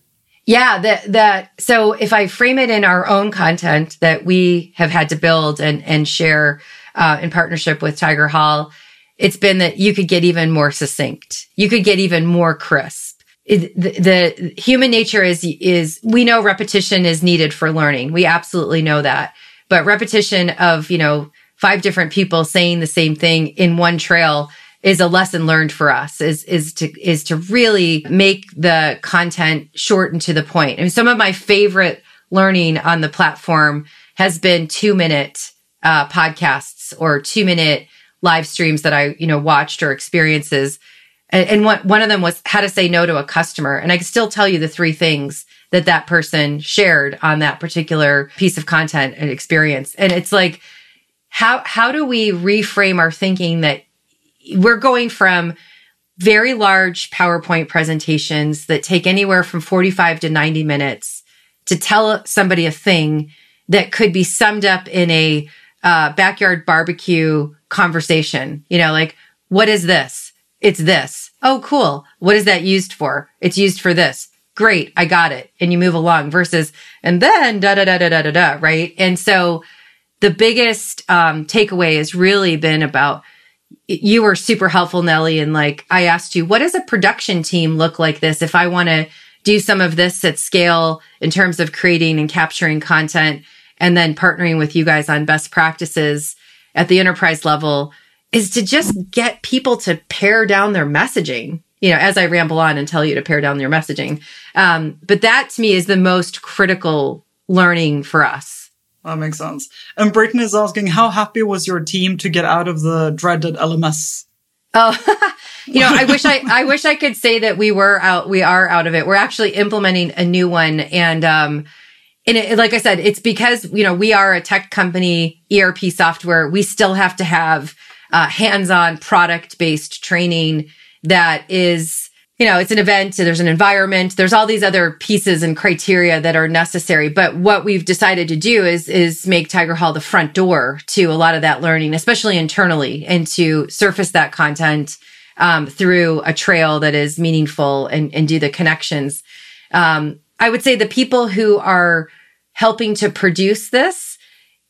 Yeah, that that so if I frame it in our own content that we have had to build and and share uh, in partnership with Tigerhall, it's been that you could get even more succinct. You could get even more crisp. The, the human nature is is we know repetition is needed for learning. We absolutely know that. But repetition of, you know, five different people saying the same thing in one trail is a lesson learned for us is is to is to really make the content short and to the point. I mean, some of my favorite learning on the platform has been two minute uh, podcasts or two minute live streams that I, you know, watched or experiences. And, and one, one of them was how to say no to a customer. And I can still tell you the three things that that person shared on that particular piece of content and experience. And it's like, how, how do we reframe our thinking that we're going from very large PowerPoint presentations that take anywhere from 45 to 90 minutes to tell somebody a thing that could be summed up in a uh, backyard barbecue conversation. You know, like, what is this? It's this. Oh, cool. What is that used for? It's used for this. Great. I got it. And you move along versus, and then da da da da da da da. Right. And so the biggest, um, takeaway has really been about, you were super helpful, Nellie. And like, I asked you, what does a production team look like this if I want to do some of this at scale in terms of creating and capturing content? and then partnering with you guys on best practices at the enterprise level is to just get people to pare down their messaging. You know, as I ramble on and tell you to pare down your messaging. Um, but that to me is the most critical learning for us. That makes sense. And Brittany is asking, how happy was your team to get out of the dreaded LMS? Oh, you know, I wish I, I wish I could say that we were out, we are out of it. We're actually implementing a new one and, um, and it, like I said, it's because, you know, we are a tech company, ERP software. We still have to have uh, hands-on product-based training that is, you know, it's an event, there's an environment, there's all these other pieces and criteria that are necessary. But what we've decided to do is, is make Tigerhall the front door to a lot of that learning, especially internally and to surface that content, um, through a trail that is meaningful and, and do the connections. Um, I would say the people who are helping to produce this,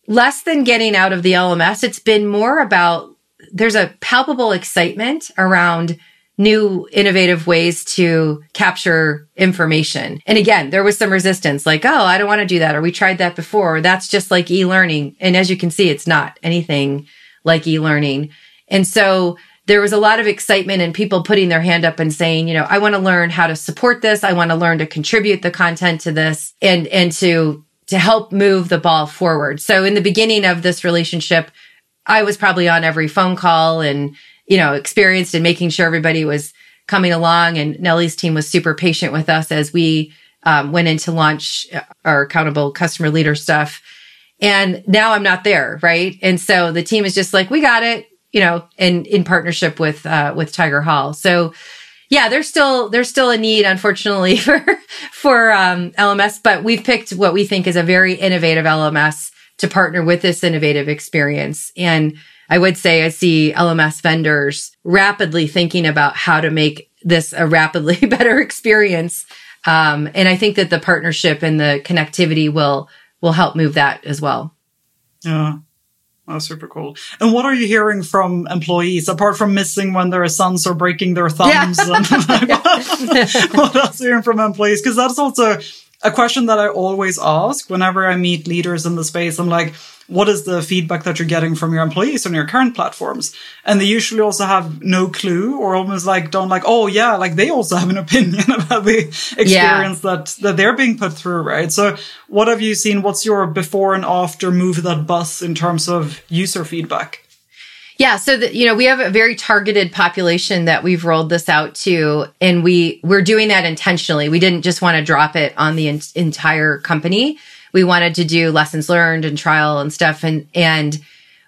less than getting out of the LMS, it's been more about there's a palpable excitement around new innovative ways to capture information. And again, there was some resistance like, oh, I don't want to do that. Or we tried that before. Or that's just like e-learning. And as you can see, it's not anything like e-learning. And so there was a lot of excitement and people putting their hand up and saying, you know, I want to learn how to support this. I want to learn to contribute the content to this and, and to, to help move the ball forward. So in the beginning of this relationship, I was probably on every phone call and, you know, experienced in making sure everybody was coming along and Nellie's team was super patient with us as we um, went into launch our accountable customer leader stuff. And now I'm not there, right? And so the team is just like, we got it you know, in in partnership with uh, with Tigerhall. So yeah, there's still there's still a need, unfortunately, for for um, LMS, but we've picked what we think is a very innovative LMS to partner with this innovative experience. And I would say I see LMS vendors rapidly thinking about how to make this a rapidly better experience. Um, and I think that the partnership and the connectivity will will help move that as well. Yeah. Oh, super cool. And what are you hearing from employees apart from missing when their sons are breaking their thumbs? Yeah. And, what else are you hearing from employees? Because that's also a question that I always ask whenever I meet leaders in the space. I'm like, what is the feedback that you're getting from your employees on your current platforms? And they usually also have no clue or almost like don't like, oh yeah, like they also have an opinion about the experience yeah. that, that they're being put through, right? So what have you seen? What's your before and after move that bus in terms of user feedback? Yeah, so the, you know we have a very targeted population that we've rolled this out to, and we we're doing that intentionally. We didn't just want to drop it on the entire company we wanted to do lessons learned and trial and stuff. And, and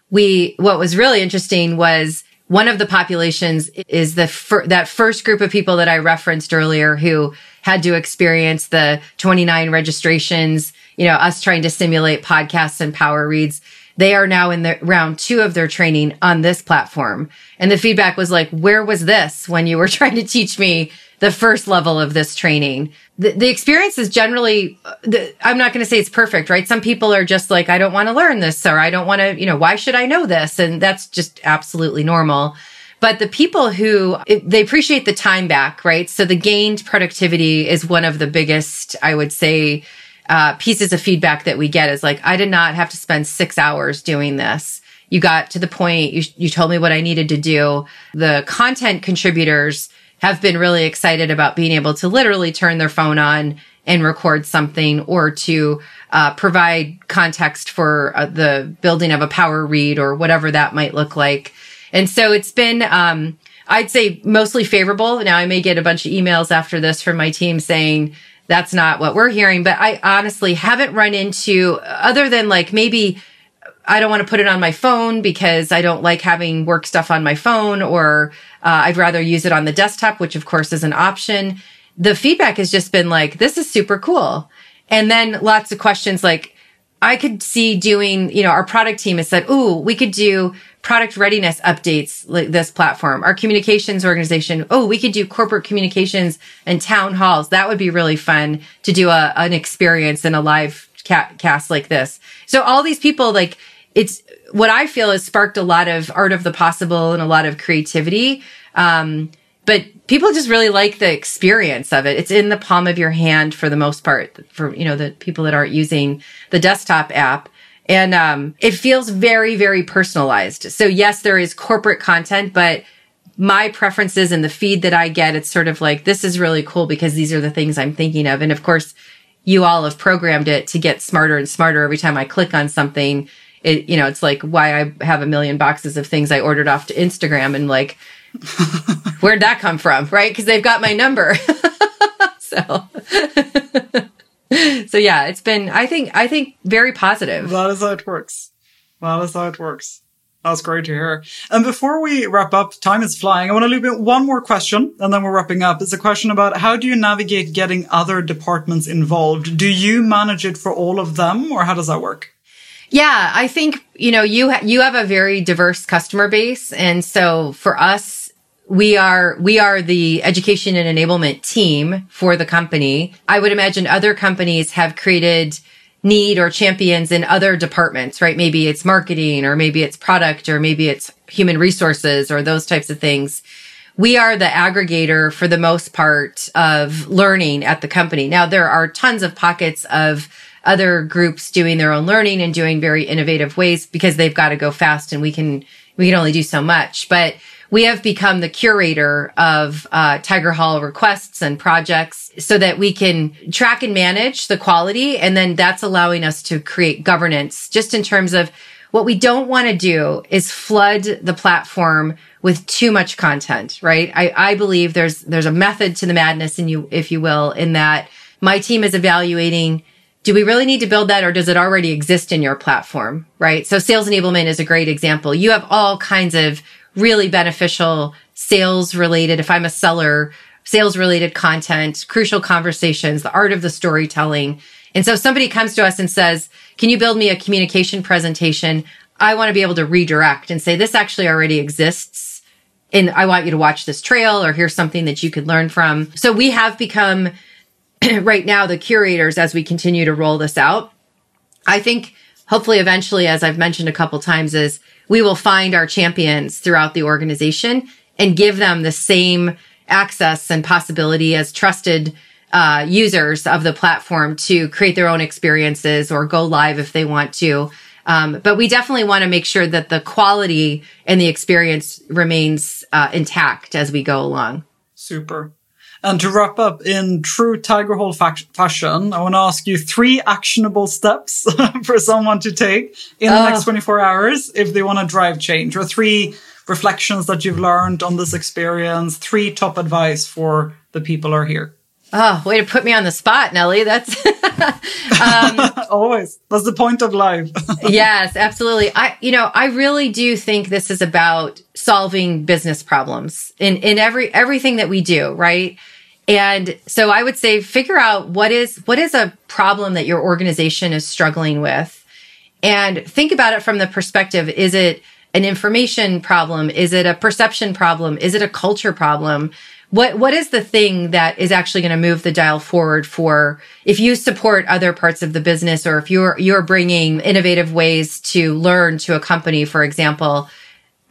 we, what was really interesting was one of the populations is the fir- that first group of people that I referenced earlier who had to experience the 29 registrations, you know, us trying to simulate podcasts and power reads. They are now in the round two of their training on this platform. And the feedback was like, where was this when you were trying to teach me the first level of this training. The, the experience is generally, uh, the, I'm not going to say it's perfect, right? Some people are just like, I don't want to learn this or I don't want to, you know, why should I know this? And that's just absolutely normal. But the people who they appreciate the time back, right? So the gained productivity is one of the biggest, I would say, uh, pieces of feedback that we get is like, I did not have to spend six hours doing this. You got to the point. You, you told me what I needed to do. The content contributors have been really excited about being able to literally turn their phone on and record something or to uh, provide context for uh, the building of a power read or whatever that might look like. And so it's been, um, I'd say mostly favorable. Now I may get a bunch of emails after this from my team saying that's not what we're hearing, but I honestly haven't run into other than like maybe I don't want to put it on my phone because I don't like having work stuff on my phone or uh, I'd rather use it on the desktop, which of course is an option. The feedback has just been like, this is super cool. And then lots of questions like, I could see doing, you know, our product team has said, ooh, we could do product readiness updates like this platform. Our communications organization, oh, we could do corporate communications and town halls. That would be really fun to do a, an experience in a live ca- cast like this. So all these people like it's what I feel has sparked a lot of art of the possible and a lot of creativity. Um, but people just really like the experience of it. It's in the palm of your hand for the most part for, you know, the people that aren't using the desktop app. And, um, it feels very, very personalized. So yes, there is corporate content, but my preferences and the feed that I get, it's sort of like, this is really cool because these are the things I'm thinking of. And of course, you all have programmed it to get smarter and smarter every time I click on something it, you know, it's like why I have a million boxes of things I ordered off to Instagram and like, where'd that come from? Right. Cause they've got my number. so. so yeah, it's been, I think, I think very positive. That is how it works. That is how it works. That's great to hear. And before we wrap up, time is flying. I want to leave it one more question and then we're wrapping up. It's a question about how do you navigate getting other departments involved? Do you manage it for all of them or how does that work? Yeah, I think, you know, you, ha- you have a very diverse customer base. And so for us, we are we are the education and enablement team for the company. I would imagine other companies have created need or champions in other departments, right? Maybe it's marketing or maybe it's product or maybe it's human resources or those types of things. We are the aggregator for the most part of learning at the company. Now there are tons of pockets of other groups doing their own learning and doing very innovative ways because they've got to go fast and we can, we can only do so much. But we have become the curator of uh, Tigerhall requests and projects so that we can track and manage the quality. And then that's allowing us to create governance just in terms of what we don't want to do is flood the platform with too much content, right? I, I believe there's, there's a method to the madness in you, if you will, in that my team is evaluating do we really need to build that or does it already exist in your platform? Right. So sales enablement is a great example. You have all kinds of really beneficial sales related, if I'm a seller, sales related content, crucial conversations, the art of the storytelling. And so somebody comes to us and says, can you build me a communication presentation? I want to be able to redirect and say, this actually already exists. And I want you to watch this trail or here's something that you could learn from. So we have become right now the curators as we continue to roll this out. I think hopefully eventually, as I've mentioned a couple times, is we will find our champions throughout the organization and give them the same access and possibility as trusted uh, users of the platform to create their own experiences or go live if they want to. Um, but we definitely want to make sure that the quality and the experience remains uh, intact as we go along. Super. And to wrap up in true Tigerhall fa- fashion, I want to ask you three actionable steps for someone to take in the next 24 hours if they want to drive change, or three reflections that you've learned on this experience, three top advice for the people who are here. Oh, way to put me on the spot, Nellie. That's um, always that's the point of life. yes, absolutely. I, you know, I really do think this is about solving business problems in in every everything that we do, right? And so I would say figure out what is what is a problem that your organization is struggling with and think about it from the perspective is it an information problem? Is it a perception problem? Is it a culture problem? What what is the thing that is actually going to move the dial forward for if you support other parts of the business or if you're you're bringing innovative ways to learn to a company for example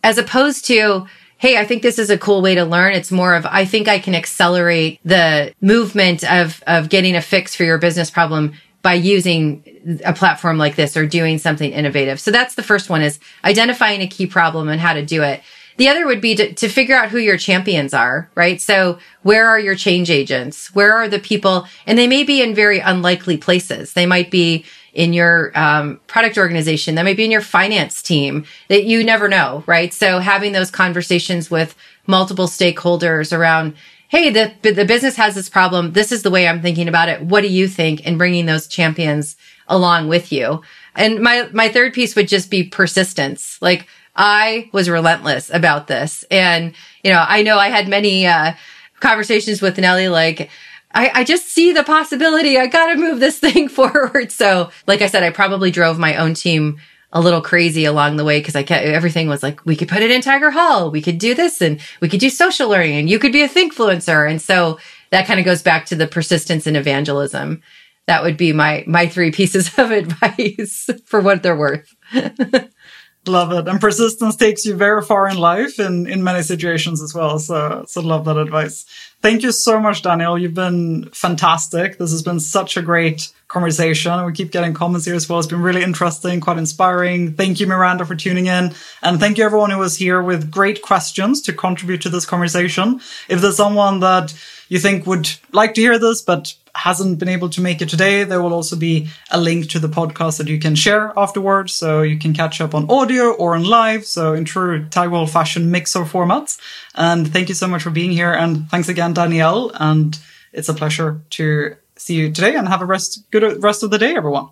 as opposed to hey, I think this is a cool way to learn. It's more of, I think I can accelerate the movement of, of getting a fix for your business problem by using a platform like this or doing something innovative. So that's the first one is identifying a key problem and how to do it. The other would be to, to figure out who your champions are, right? So where are your change agents? Where are the people? And they may be in very unlikely places. They might be in your um, product organization, that might be in your finance team that you never know, right? So having those conversations with multiple stakeholders around, hey, the the business has this problem. This is the way I'm thinking about it. What do you think? And bringing those champions along with you. And my my third piece would just be persistence. Like I was relentless about this, and you know, I know I had many uh, conversations with Nellie, like I, I just see the possibility. I got to move this thing forward. So, like I said, I probably drove my own team a little crazy along the way because I kept everything was like, we could put it in Tigerhall. We could do this and we could do social learning and you could be a Thinkfluencer. And so that kind of goes back to the persistence and evangelism. That would be my, my three pieces of advice for what they're worth. Love it. And persistence takes you very far in life and in many situations as well. So, so love that advice. Thank you so much, Danielle. You've been fantastic. This has been such a great conversation. We keep getting comments here as well. It's been really interesting, quite inspiring. Thank you, Miranda, for tuning in. And thank you everyone who was here with great questions to contribute to this conversation. If there's someone that you think would like to hear this, but hasn't been able to make it today, there will also be a link to the podcast that you can share afterwards. So you can catch up on audio or on live. So in true Hall fashion mix of formats. And thank you so much for being here. And thanks again, Danielle. And it's a pleasure to see you today and have a rest good rest of the day, everyone.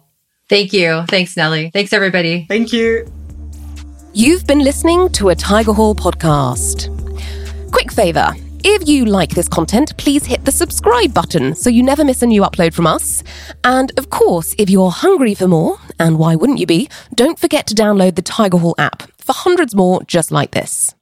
Thank you. Thanks, Nellie. Thanks, everybody. Thank you. You've been listening to a Tigerhall podcast. Quick favor. If you like this content, please hit the subscribe button so you never miss a new upload from us. And of course, if you're hungry for more, and why wouldn't you be, don't forget to download the Tigerhall app for hundreds more just like this.